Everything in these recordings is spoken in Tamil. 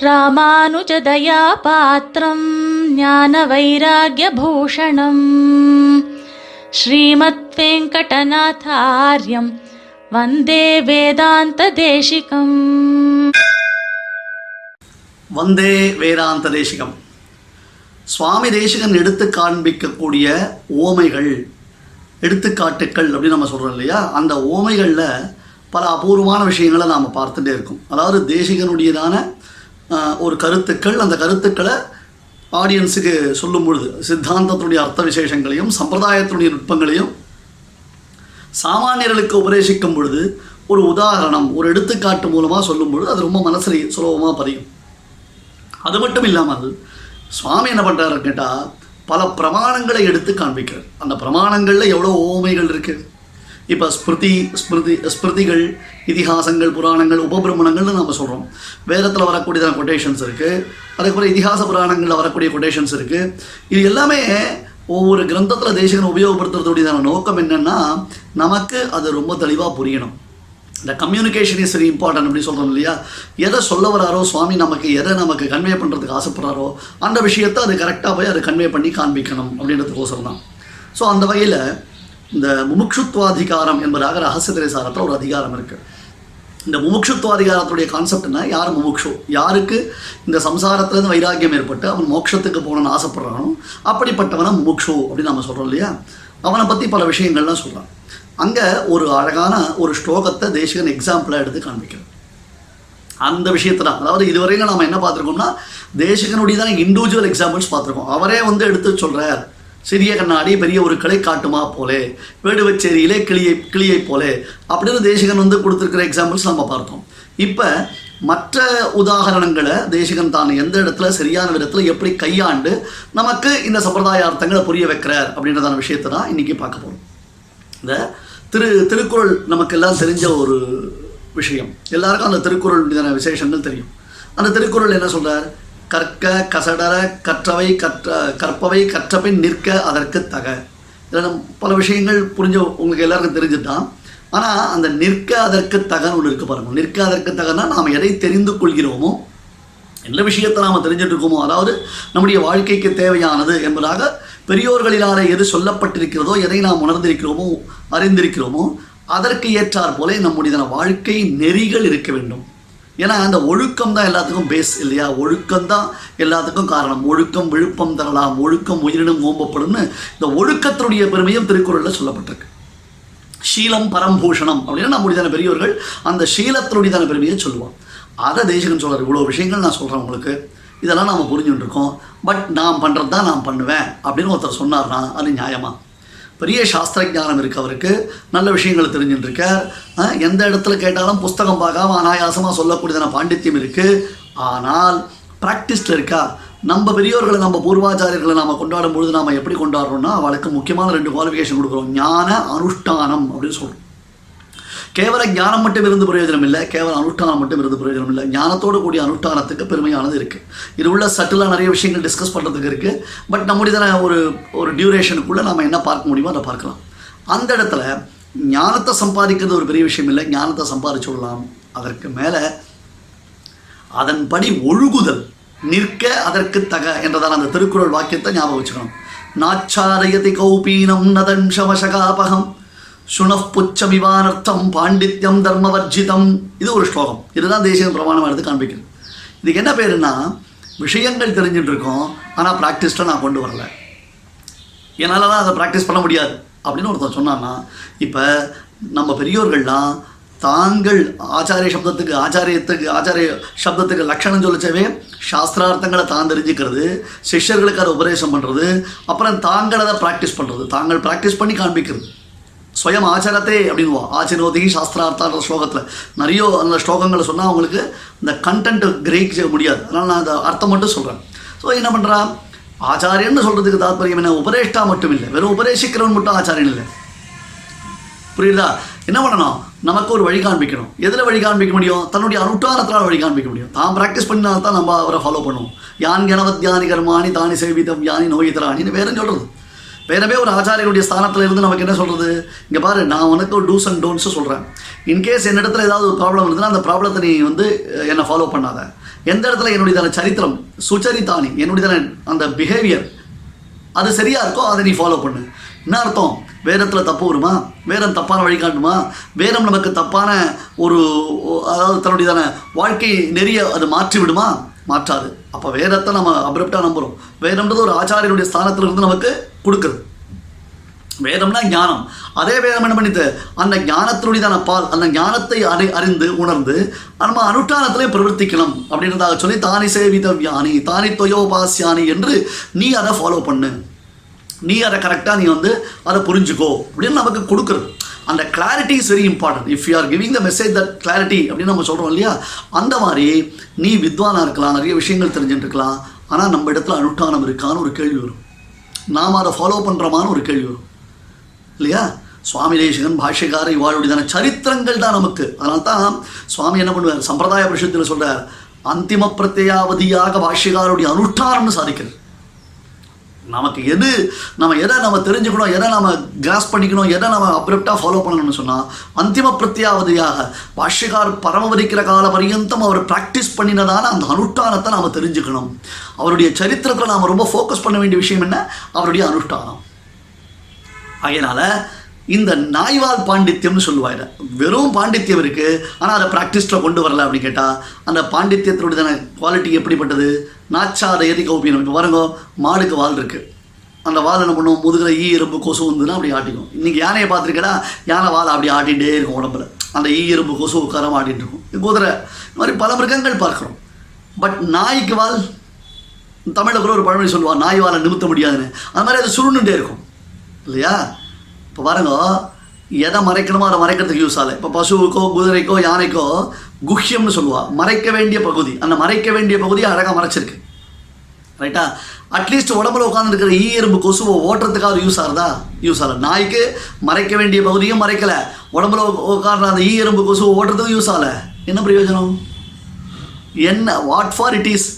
ராமானுஜதயாபாத்திரம் ஞான வைராகியபூஷணம் ஸ்ரீமத் வெங்கடநாதாரியம் வந்தே வேதாந்த தேசிகம் வந்தே வேதாந்த தேசிகம் சுவாமி தேசிகன் எடுத்து காண்பிக்கக்கூடிய ஓமைகள் எடுத்துக்காட்டுக்கள் அப்படின்னு நம்ம சொல்கிறோம் இல்லையா? அந்த ஓமைகளில் பல அபூர்வமான விஷயங்களை நாம் பார்த்துட்டே இருக்கோம். அதாவது தேசிகனுடையதான ஒரு கருத்துக்கள் அந்த கருத்துக்களை ஆடியன்ஸுக்கு சொல்லும் பொழுது சித்தாந்தத்தினுடைய அர்த்த விசேஷங்களையும் சம்பிரதாயத்தினுடைய நுட்பங்களையும் சாமானியர்களுக்கு உபதேசிக்கும் பொழுது ஒரு உதாரணம் ஒரு எடுத்துக்காட்டு மூலமாக சொல்லும் பொழுது அது ரொம்ப மனசில் சுலபமாக பதியும். அது மட்டும் இல்லாமல் சுவாமி என்ன பண்ணுறாரு கேட்டால் பல பிரமாணங்களை எடுத்து காண்பிக்கிறார். அந்த பிரமாணங்களில் எவ்வளோ ஓமைகள் இருக்குது இப்போ ஸ்மிருதி ஸ்மிருதி ஸ்மிருதிகள் இதிகாசங்கள் புராணங்கள் உபபிரமணங்கள்னு நம்ம சொல்கிறோம் வேதத்தில் வரக்கூடியதான கொட்டேஷன்ஸ் இருக்குது அதுக்கப்புறம் இதிகாச புராணங்களில் வரக்கூடிய கொட்டேஷன்ஸ் இருக்குது இது எல்லாமே ஒவ்வொரு கிரந்தத்தில் தேசிகன் உபயோகப்படுத்துறதுடையதான நோக்கம் என்னென்னா நமக்கு அது ரொம்ப தெளிவாக புரியணும். இந்த கம்யூனிகேஷன் இஸ் வெரி இம்பார்ட்டன்ட் அப்படி சொல்கிறோம் இல்லையா? எதை சொல்ல வராரோ சுவாமி நமக்கு எதை நமக்கு கன்வே பண்ணுறதுக்கு ஆசைப்படுறாரோ அந்த விஷயத்தை அது கரெக்டாக போய் அதை கன்வே பண்ணி காண்பிக்கணும் அப்படின்றதுக்கோசரம் தான். ஸோ அந்த வகையில் இந்த முமுட்சுத்வாதிகாரம் என்பதாக ரகசிய திரைசாரத்தில் ஒரு அதிகாரம் இருக்குது இந்த முமுட்சுத்வாதிகாரத்துடைய கான்செப்ட்னா யார் முமுட்சு யாருக்கு இந்த சம்சாரத்துலேருந்து வைராக்கியம் ஏற்பட்டு அவன் மோட்சத்துக்கு போகணும்னு ஆசைப்படுறானோ அப்படிப்பட்டவனை முமுட்சு அப்படின்னு நம்ம சொல்கிறோம் இல்லையா? அவனை பற்றி பல விஷயங்கள்லாம் சொல்கிறான் அங்கே ஒரு அழகான ஒரு ஸ்லோகத்தை தேசிகன் எக்ஸாம்பிளாக எடுத்து காண்பிக்கிறார். அந்த விஷயத்தை தான் அதாவது இதுவரையிலும் நம்ம என்ன பார்த்துருக்கோம்னா தேசிகனுடைய தான் இண்டிவிஜுவல் எக்ஸாம்பிள்ஸ் பார்த்துருக்கோம். அவரே வந்து எடுத்து சொல்கிறார் சிறிய கண்ணாடி பெரிய ஒரு கிளை காட்டுமா போலே வேடுவச்சேரியிலே கிளியை கிளியை போலே. அப்படின்னு தேசிகன் வந்து கொடுத்துருக்கிற எக்ஸாம்பிள்ஸ் நம்ம பார்த்தோம். இப்போ மற்ற உதாகரணங்களை தேசிகன் தான் எந்த இடத்துல சரியான விதத்தில் எப்படி கையாண்டு நமக்கு இந்த சம்பிரதாய அர்த்தங்களை புரிய வைக்கிறார் அப்படின்றதான விஷயத்தை தான் இன்றைக்கி பார்க்க போகிறோம் இந்த திரு திருக்குறள் நமக்கு எல்லாம் தெரிஞ்ச ஒரு விஷயம். எல்லாருக்கும் அந்த திருக்குறள் மீதான விசேஷங்கள் தெரியும். அந்த திருக்குறள் என்ன சொல்கிறார் கற்க கசடர கற்றவை கற்ற கற்பவை கற்றபின் நிற்க அதற்கு தக. இதில் பல விஷயங்கள் புரிஞ்ச உங்களுக்கு எல்லாருக்கும் தெரிஞ்சுதான். ஆனால் அந்த நிற்க அதற்கு தகன்னு ஒன்று இருக்கு பாருங்கள் நிற்க அதற்கு தகன்னா நாம் எதை தெரிந்து கொள்கிறோமோ எந்த விஷயத்தை நாம் தெரிஞ்சுட்டு இருக்கோமோ அதாவது நம்முடைய வாழ்க்கைக்கு தேவையானது என்பதாக பெரியோர்களினாலே எது சொல்லப்பட்டிருக்கிறதோ எதை நாம் உணர்ந்திருக்கிறோமோ அறிந்திருக்கிறோமோ அதற்கு ஏற்றாற் போல நம்முடைய வாழ்க்கை நெறிகள் இருக்க வேண்டும். ஏன்னா அந்த ஒழுக்கம் தான் எல்லாத்துக்கும் பேஸ் இல்லையா? ஒழுக்கம் தான் எல்லாத்துக்கும் காரணம். ஒழுக்கம் விழுப்பம் தரலாம். ஒழுக்கம் உயிரினும் ஓம்பப்படும்னு இந்த ஒழுக்கத்தினுடைய பெருமையும் திருக்குறளில் சொல்லப்பட்டிருக்கு. ஷீலம் பரம்பூஷணம் அப்படின்னா நம்முடையதான பெரியவர்கள் அந்த ஷீலத்தினுடையதான பெருமையை சொல்லுவான் அதை தேசகன் சொல்கிறார் இவ்வளோ விஷயங்கள் நான் சொல்கிறேன் உங்களுக்கு. இதெல்லாம் நாம் புரிஞ்சுட்டு இருக்கோம். பட் நான் பண்ணுறது தான் நான் பண்ணுவேன் அப்படின்னு ஒருத்தர் சொன்னார்னா அது நியாயமாக பெரிய சாஸ்திர ஜானம் இருக்குது அவருக்கு. நல்ல விஷயங்களை தெரிஞ்சுட்டுருக்கார் எந்த இடத்துல கேட்டாலும் புஸ்தகம் பார்க்காம அனாயாசமாக சொல்லக்கூடியதான பாண்டித்யம் இருக்குது ஆனால் ப்ராக்டிஸில் இருக்கா? நம்ம பெரியோர்களை நம்ம பூர்வாச்சாரியர்களை நாம் கொண்டாடும் பொழுது நாம் எப்படி கொண்டாடுறோம்னா அவளுக்கு முக்கியமான ரெண்டு குவாலிஃபிகேஷன் கொடுக்குறோம். ஞான அனுஷ்டானம் அப்படின்னு சொல்கிறோம் கேவல ஞானம் மட்டும் இருந்து பிரயோஜனம் இல்லை கேவல அனுஷ்டானம் மட்டும் இருந்து பிரயோஜனம் இல்லை ஞானத்தோடு கூடிய அனுஷ்டானத்துக்கு பெருமையானது இருக்குது இது உள்ள சட்டிலாக நிறைய விஷயங்கள் டிஸ்கஸ் பண்ணுறதுக்கு இருக்குது பட் நம்முடையதான ஒரு ஒரு டியூரேஷனுக்குள்ளே நம்ம என்ன பார்க்க முடியுமோ அதை பார்க்கலாம். அந்த இடத்துல ஞானத்தை சம்பாதிக்கிறது ஒரு பெரிய விஷயம் இல்லை. ஞானத்தை சம்பாதிச்சு விடலாம். அதற்கு மேலே அதன்படி ஒழுகுதல் நிற்க அதற்கு தக என்றதான அந்த திருக்குறள் வாக்கியத்தை ஞாபகம் வச்சுக்கணும். நாச்சாரயதி கௌபீனம் நதன்ஷமசகாபகம் சுணப்புச்சமிவானர்த்தம் பாண்டித்யம் தர்மவர்ஜிதம். இது ஒரு ஸ்லோகம். இதுதான் தேசிய பிரமாணம் எடுத்து காண்பிக்கிறது. இதுக்கு என்ன பேருன்னா விஷயங்கள் தெரிஞ்சுட்டு இருக்கோம் ஆனால் ப்ராக்டிஸ்ட்டை நான் கொண்டு வரல. என்னால் தான் அதை ப்ராக்டிஸ் பண்ண முடியாது அப்படின்னு ஒருத்தர் சொன்னான்னா இப்போ நம்ம பெரியோர்கள்லாம் தாங்கள் ஆச்சாரிய சப்தத்துக்கு ஆச்சாரியத்துக்கு ஆச்சாரிய சப்தத்துக்கு லட்சணம் சொல்லிச்சவே சாஸ்திரார்த்தங்களை தான் தெரிஞ்சுக்கிறது சிஷ்யர்களுக்கு அதை உபதேசம் பண்ணுறது அப்புறம் தாங்கள் அதை ப்ராக்டிஸ் பண்ணுறது தாங்கள் ப்ராக்டிஸ் பண்ணி காண்பிக்கிறது. ஸ்வயம் ஆச்சரத்தை அப்படின்வா ஆச்சினோதி சாஸ்திரார்த்தான்ற ஸ்லோகத்தில். நிறைய அந்த ஸ்லோகங்களை சொன்னால் அவங்களுக்கு இந்த கண்டென்ட் கிரகிக்க முடியாது. அதனால் நான் அந்த அர்த்தம் மட்டும் சொல்கிறேன் ஸோ என்ன பண்ணுறான் ஆச்சாரியன்னு சொல்கிறதுக்கு தாத்பரியம் என்ன? உபதேஷ்டா மட்டும் இல்லை. வெறும் உபதேசிக்கிறவன் மட்டும் ஆச்சாரியன் இல்லை. புரியுதா? என்ன பண்ணணும்? நமக்கு ஒரு வழி காண்பிக்கணும். எதில் வழி காண்பிக்க முடியும்? தன்னுடைய அனுட்டாரத்தினால் வழி காண்பிக்க முடியும். தான் ப்ராக்டிஸ் பண்ணினால் தான் நம்ம அவரை ஃபாலோ பண்ணுவோம். யான் கணவத் யானி கர்மாணி தானி சேவிதம் யானி நோயிதராணின்னு வேறும் சொல்கிறது வேறவே ஒரு ஆச்சாரியனுடைய ஸ்தானத்தில் இருந்து நமக்கு என்ன சொல்கிறது இங்கே பாரு நான் உனக்கு டூஸ் அண்ட் டோன்ட்ஸ் சொல்கிறேன் இன்கேஸ் என்னிடத்துல ஏதாவது ஒரு ப்ராப்ளம் இருந்ததுன்னா அந்த ப்ராப்ளத்தை நீ வந்து என்னை ஃபாலோ பண்ணாத. எந்த இடத்துல என்னுடையதான சரித்திரம் சுச்சரித்தானி என்னுடையதான அந்த பிஹேவியர் அது சரியாக இருக்கோ அதை நீ ஃபாலோ பண்ணு. என்ன அர்த்தம்? வேதத்தில் தப்பு வருமா? வேதம் தப்பான வழி காட்டுமா? வேதம் நமக்கு தப்பான ஒரு அதாவது தன்னுடையதான வாழ்க்கை நெறிய அது மாற்றி விடுமா? மாற்றாது. அப்போ வேதத்தை நம்ம அப்ரப்டாக நம்புகிறோம் வேதம்ன்றது ஒரு ஆச்சாரியனுடைய ஸ்தானத்தில் இருந்து நமக்கு கொடுக்குறது வேதம்னா ஞானம். அதே வேதம் என்ன பண்ணிது? அந்த ஞானத்தினுடையதான பால் அந்த ஞானத்தை அறி அறிந்து உணர்ந்து நம்ம அனுஷ்டானத்திலே பிரவர்த்திக்கணும் அப்படின்றதாக சொல்லி தானி சேவிதவ்யானி தானி தொயோபாசியானி என்று நீ அதை ஃபாலோ பண்ணு. நீ அதை கரெக்டாக நீ வந்து அதை புரிஞ்சுக்கோ அப்படின்னு நமக்கு கொடுக்குறது. அந்த clarity is very important if you are giving the message that clarity அப்படின்னு நம்ம சொல்கிறோம் இல்லையா? அந்த மாதிரி நீ வித்வானாக இருக்கலாம் நிறைய விஷயங்கள் தெரிஞ்சுட்டு இருக்கலாம். ஆனால் நம்ம இடத்துல அனுஷ்டானம் இருக்கான்னு ஒரு கேள்வி வரும். நாம் அதை ஃபாலோ பண்ணுறோமான்னு ஒரு கேள்வி வரும். இல்லையா? சுவாமி தேசிகன் பாஷ்யக்கார இவாளுடையதான சரித்திரங்கள் தான் நமக்கு. அதனால தான் சுவாமி என்ன பண்ணுவார்? சம்பிரதாய பரிஷத்தில் சொல்கிறார் அந்திம பிரத்யாவதியாக பாஷ்யக்காரருடைய அனுஷ்டானம்னு சாதிக்கிறது. நமக்கு எது நம்ம எதை நம்ம தெரிஞ்சுக்கணும் எதை நம்ம கிராஸ் பண்ணிக்கணும் எதை நம்ம அப்ரப்டாக ஃபாலோ பண்ணணும்னு சொன்னால் அந்திம பிரத்யாவதியாக பாஷ்யகார் பரமவரிக்கிற கால பரியந்தம் அவர் ப்ராக்டிஸ் பண்ணினதான அந்த அனுஷ்டானத்தை நாம் தெரிஞ்சுக்கணும். அவருடைய சரித்திரத்தில் நாம் ரொம்ப ஃபோக்கஸ் பண்ண வேண்டிய விஷயம் என்ன? அவருடைய அனுஷ்டானம். அதனால் இந்த நாய்வால் பாண்டித்யம்னு சொல்லுவாங்க வெறும் பாண்டித்யம் இருக்குது ஆனால் அதை ப்ராக்டிஸில் கொண்டு வரல அப்படின்னு கேட்டால் அந்த பாண்டித்யத்தினுடைய குவாலிட்டி எப்படிப்பட்டது? நாச்சாத எதி கௌபியம். இப்போ பாருங்க மாடுக்கு வால் இருக்குது அந்த வால் என்ன பண்ணுவோம் முதுகில் ஈ எறும்பு கொசு வந்துன்னா அப்படி ஆட்டிக்கும். இன்றைக்கி யானையை பார்த்துருக்கடா யானை வால் அப்படி ஆட்டிகிட்டே இருக்கும் உடம்புல. அந்த ஈ எறும்பு கொசு உட்காரம் ஆட்டிகிட்டு இருக்கும். குதிரை. இந்த மாதிரி பல மிருகங்கள் பார்க்குறோம். பட் நாய்க்கு வால் தமிழில் கூட ஒரு பழமொழி சொல்லுவாள் நாய் வாழை நிமித்த முடியாதுன்னு. அது மாதிரி அது சுருண்டுட்டே இருக்கும். இல்லையா? இப்போ பாருங்க எதை மறைக்கணுமோ அதை மறைக்கிறதுக்கு யூஸ் ஆகலை இப்போ பசுவுக்கோ குதிரைக்கோ யானைக்கோ குஹ்யம்னு சொல்லுவாள் மறைக்க வேண்டிய பகுதி. அந்த மறைக்க வேண்டிய பகுதி அழகாக மறைச்சிருக்கு. ரைட்டா அட்லீஸ்ட் உடம்புல உட்காந்துருக்கிற ஈ எறும்பு கொசுவை ஓட்டுறதுக்காக யூஸ் ஆகுதா? யூஸ் ஆகல. நாய்க்கு மறைக்க வேண்டிய பகுதியும் மறைக்கல. உடம்புல உட்கார்ற அந்த ஈ எறும்பு கொசுவை ஓட்டுறதுக்கும் யூஸ் ஆகலை. என்ன பிரயோஜனம்? என்ன வாட் ஃபார் இட் இஸ்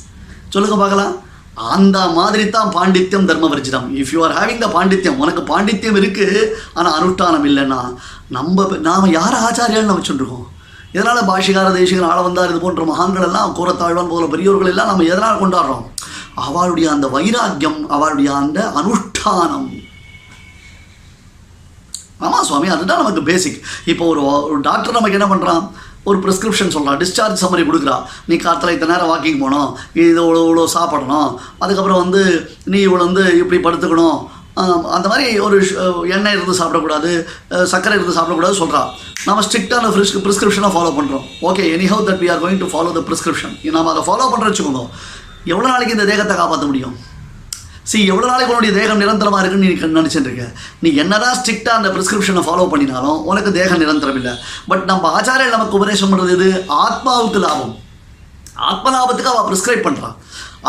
சொல்லுங்க பார்க்கலாம். அந்த மாதிரி தான் பாண்டித்யம் தர்ம வர்ஜிதம் if you are having the பாண்டித்யம் உனக்கு பாண்டித்யம் இருக்கு ஆனால் அனுஷ்டானம் இல்லைன்னா நம்ம நாம் யார் ஆச்சாரியான்னு வச்சுருக்கோம் எதனால் பாஷிகார தேசிகர் ஆள வந்தார் இது போன்ற மகான்கள் எல்லாம் கூறத்தாழ்வான் போல பெரியவர்கள் எல்லாம் நம்ம எதனால் கொண்டாடுறோம்? அவளுடைய அந்த வைராக்கியம் அவளுடைய அந்த அனுஷ்டானம். ஆமாம் சுவாமி அதுதான் நமக்கு பேசிக் இப்போ ஒரு ஒரு டாக்டர் நமக்கு என்ன பண்ணுறான் ஒரு ப்ரிஸ்கிரிப்ஷன் சொல்கிறான் டிஸ்சார்ஜ் சம்மரி கொடுக்குறா. நீ காற்றுல இத்தனை நேரம் வாக்கிங் போகணும் இது இவ்வளோ இவ்வளோ சாப்பிடணும் அதுக்கப்புறம் வந்து நீ இவ்வளோ வந்து இப்படி படுத்துக்கணும் அந்த மாதிரி ஒரு எண்ணெய் இருந்து சாப்பிடக்கூடாது சர்க்கரை இருந்து சாப்பிடக்கூடாது சொல்கிறா நம்ம ஸ்ட்ரிக்டான ப்ரிஸ் ப்ரிஸ்கிரிப்ஷனாக ஃபாலோ பண்ணுறோம் okay anyhow that we are going to follow the prescription நம்ம அதை ஃபாலோ பண்ணுற வச்சுக்கோங்க. எவ்வளோ நாளைக்கு இந்த தேகத்தை காப்பாற்ற முடியும்? சி எவ்வளோ நாளைக்கு உன்னுடைய தேகம் நிரந்தரமாக இருக்குன்னு நீ நினச்சிட்டு இருக்க நீ என்னதான் ஸ்ட்ரிக்டாக அந்த ப்ரிஸ்கிரிப்ஷனை ஃபாலோ பண்ணினாலும் உனக்கு தேகம் நிரந்தரம் இல்லை. பட் நம்ம ஆச்சாரியர் நமக்கு உபதேசம் பண்ணுறது இது ஆத்மாவுக்கு லாபம். ஆத்ம லாபத்துக்கு அவள் ப்ரிஸ்கிரைப் பண்ணுறான்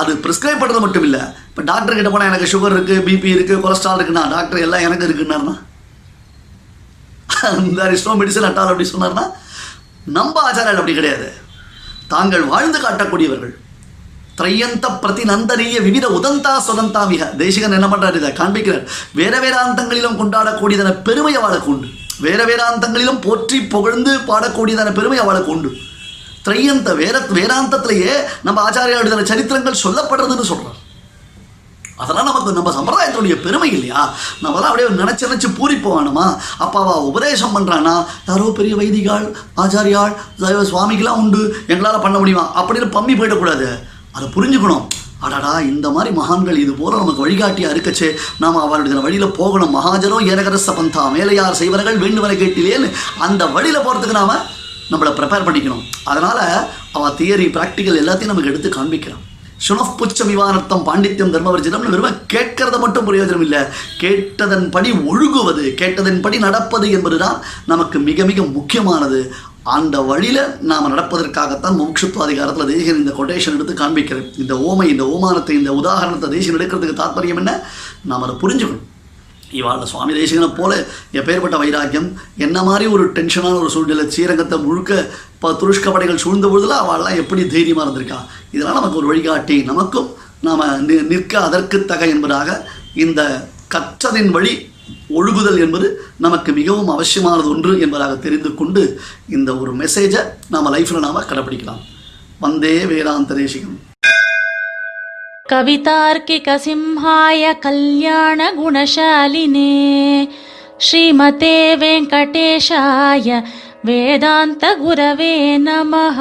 அது ப்ரிஸ்கிரைப் பண்ணுறது மட்டும் இல்லை. இப்போ டாக்டர் கிட்ட போனால் எனக்கு சுகர் இருக்குது பிபி இருக்குது கொலஸ்ட்ரால் இருக்குன்னா டாக்டர் எல்லாம் எனக்கு இருக்குன்னாருன்னா? இந்த இஷ்டம் மெடிசன் அட்டால் அப்படி சொன்னார்னா நம்ம ஆச்சாரியர் அப்படி கிடையாது. தாங்கள் வாழ்ந்து காட்டக்கூடியவர்கள். திரையந்த பிரதி நந்தனீய விவித உதந்தா சுதந்தா மிக தேசிகன் என்ன பண்ணுறாரு இதை காண்பிக்கிறார் வேற வேதாந்தங்களிலும் கொண்டாடக்கூடியதான பெருமை அவளுக்கு உண்டு வேற வேதாந்தங்களிலும் போற்றி புகழ்ந்து பாடக்கூடியதான பெருமை அவளுக்கு உண்டு திரையந்த வேற வேதாந்தத்திலேயே நம்ம ஆச்சாரியாளுடைய சரித்திரங்கள் சொல்லப்படுறதுன்னு சொல்கிறார் அதெல்லாம் நமக்கு நம்ம சம்பிரதாயத்தினுடைய பெருமை இல்லையா நம்மலாம் அப்படியே நினச்சி நினச்சி பூரிப்பு அப்பா அவள் உபதேசம் பண்ணுறானா யாரோ பெரிய வைதிகாள் ஆச்சாரியாள் சைவ உண்டு எங்களால் பண்ண முடியுமா அப்படின்னு பம்மி போயிடக்கூடாது அதை புரிஞ்சுக்கணும். அடடா இந்த மாதிரி மகான்கள் இது போல நமக்கு வழிகாட்டியா இருக்கச்சே. நாம் அவருடைய வழியில் போகணும். மகாஜனோ ஏனகரச பந்தா மேலையார் செய்வர்கள் வேண்டுவரை கேட்டிலேன்னு அந்த வழியில் போகிறதுக்கு நாம் நம்மளை ப்ரிப்பேர் பண்ணிக்கணும். அதனால் அவள் தியரி ப்ராக்டிக்கல் எல்லாத்தையும் நமக்கு எடுத்து காண்பிக்கிறான். சுனஃப் புச்ச விவானத்தம் பாண்டித்யம் தர்மவர்ஜினம் வெறும் கேட்கறத மட்டும் பிரயோஜனம் இல்லை. கேட்டதன்படி ஒழுகுவது கேட்டதன்படி நடப்பது என்பதுதான் நமக்கு மிக மிக முக்கியமானது. அந்த வழியில் நாம் நடப்பதற்காகத்தான் மோட்சத்துவ அதிகாரத்தில் தேசிகன் இந்த கொட்டேஷன் எடுத்து காண்பிக்கிறேன் இந்த ஓமை இந்த ஓமானத்தை இந்த உதாரணத்தை தேசிகன் எடுக்கிறதுக்கு தாற்பயம் என்ன? நாம் அதை புரிஞ்சுக்கணும். இவாள சுவாமி தேசிகனை போல எப்பேற்பட்ட வைராக்கியம் என்ன மாதிரி ஒரு டென்ஷனான ஒரு சூழ்நிலை ஸ்ரீரங்கத்தை முழுக்க இப்போ துருஷ்க படைகள் சூழ்ந்த பொழுதுல அவள்லாம் எப்படி தைரியமாக இருந்திருக்கா? இதெல்லாம் நமக்கு ஒரு வழிகாட்டி. நமக்கும் நாம் நிற்க அதற்கு தக என்பதாக இந்த கற்றதின் வழி ஒழுகுதல் என்பது நமக்கு மிகவும் அவசியமானது ஒன்று என்பதாக தெரிந்து கொண்டு இந்த ஒரு மெசேஜை நாம் லைஃப்பில் நாம் கடைப்பிடிக்கலாம் வந்தே வேதாந்த தேசிகம் कवितार्किकसिंहाय कल्याणगुणशालिने श्रीमते वेङ्कटेशाय वेदान्तगुरवे नमः